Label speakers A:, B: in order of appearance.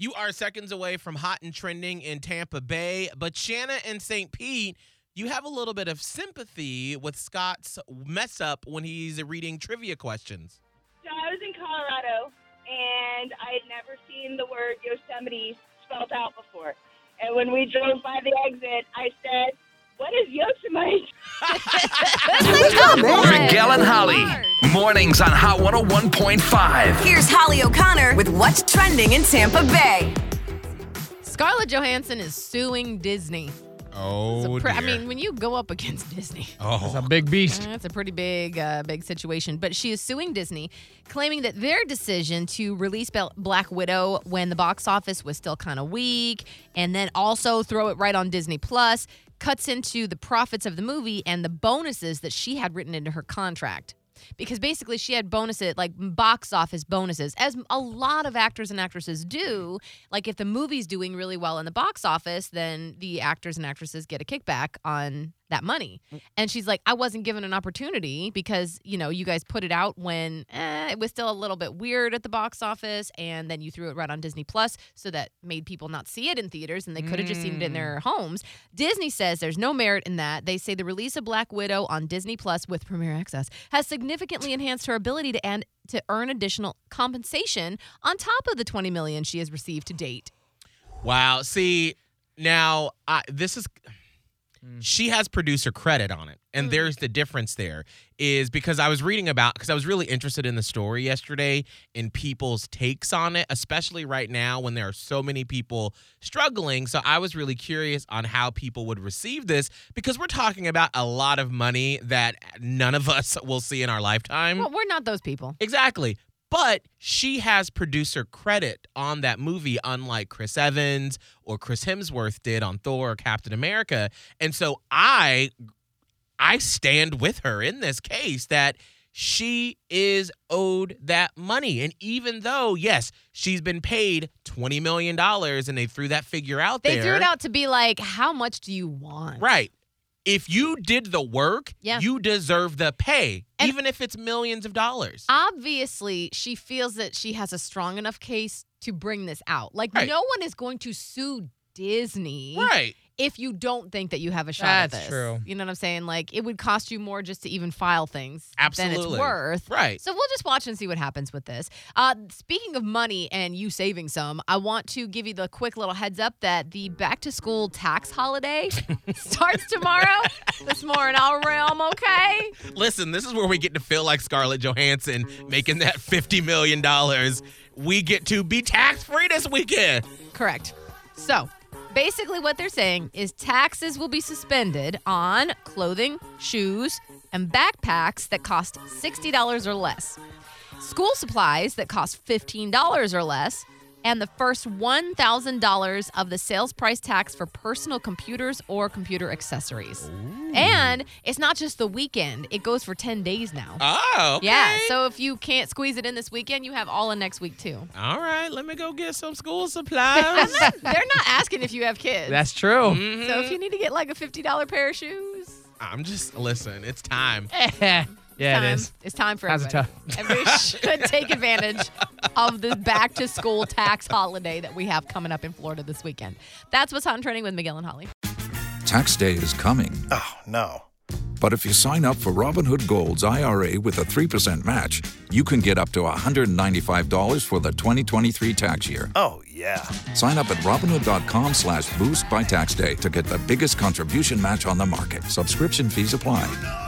A: You are seconds away from hot and trending in Tampa Bay, but Shanna and St. Pete, you have a little bit of sympathy with Scott's mess up when he's reading trivia questions.
B: So I was in Colorado, and I had never seen the word Yosemite spelled out before. And when we drove by the exit, I said, "What is Yosemite?"
C: Miguel and Holly. Mornings on Hot 101.5.
D: Here's Holly O'Connor with what's trending in Tampa Bay.
E: Scarlett Johansson is suing Disney.
A: Oh,
E: So pre- I mean, when you go up against Disney,
F: It's a big beast.
E: that's a pretty big, uh, big situation. But she is suing Disney, claiming that their decision to release Bel- Black Widow when the box office was still kind of weak, and then also throw it right on Disney Plus, cuts into the profits of the movie and the bonuses that she had written into her contract. Because basically, she had bonuses, like box office bonuses, as a lot of actors and actresses do. Like, if the movie's doing really well in the box office, then the actors and actresses get a kickback on that money. And she's like, I wasn't given an opportunity because, you know, you guys put it out when eh, it was still a little bit weird at the box office. And then you threw it right on Disney Plus so that made people not see it in theaters and they could have just seen it in their homes. Disney says there's no merit in that. They say the release of Black Widow on Disney Plus with Premier Access has significantly enhanced her ability to and to earn additional compensation on top of the 20 million she has received to date.
A: Wow. See, now I, this is Mm. she has producer credit on it. And oh, there's the difference there is because I was reading about because I was really interested in the story yesterday in people's takes on it, especially right now when there are so many people struggling. So I was really curious on how people would receive this because we're talking about a lot of money that none of us will see in our lifetime.
E: Well, we're not those people.
A: Exactly. But she has producer credit on that movie, unlike Chris Evans or Chris Hemsworth did on Thor or Captain America. And so I I stand with her in this case that she is owed that money. And even though, yes, she's been paid $20 million and they threw that figure out
E: They
A: there.
E: They threw it out to be like, how much do you want?
A: Right. If you did the work,
E: Yeah.
A: you deserve the pay,
E: And-
A: even if it's millions of dollars.
E: Obviously, she feels that she has a strong enough case to bring this out. Like,
A: Right.
E: no one is going to sue Disney
A: right.
E: if you don't think that you have a shot at
F: That's
E: this.
F: true.
E: You know what I'm saying? Like, it would cost you more just to even file things than it's
A: Absolutely.
E: worth.
A: Right.
E: So we'll just watch and see what happens with this. Uh, speaking of money and you saving some, I want to give you the quick little heads up that the back to school tax holiday starts tomorrow. This more in our realm, okay?
A: Listen, this is where we get to feel like Scarlett Johansson making that $50 million. We get to be tax free this weekend.
E: Correct. So, basically, what they're saying is taxes will be suspended on clothing, shoes, and backpacks that cost $60 or less, school supplies that cost $15 or less, and the first $1,000 of the sales price tax for personal computers or computer accessories. And it's not just the weekend, it goes for 10 days now.
A: Oh, okay.
E: Yeah, so if you can't squeeze it in this weekend, you have all in next week too.
A: All right, let me go get some school supplies.
E: They're not asking if you have kids.
F: That's true.
E: So if you need to get like a fifty dollar pair of shoes,
A: I'm just, listen, it's time.
F: yeah,
E: time,
F: it is.
E: It's time for
F: How's it
E: everybody. Everybody should take advantage of the back to school tax holiday that we have coming up in Florida this weekend. That's what's hot and trending with Miguel and Holly.
G: Tax day is coming.
H: Oh, no.
G: But if you sign up for Robinhood Gold's IRA with a 3% match, you can get up to $195 for the 2023 tax year.
H: Oh, yeah.
G: Sign up at Robinhood.com slash boost by tax day to get the biggest contribution match on the market. Subscription fees apply.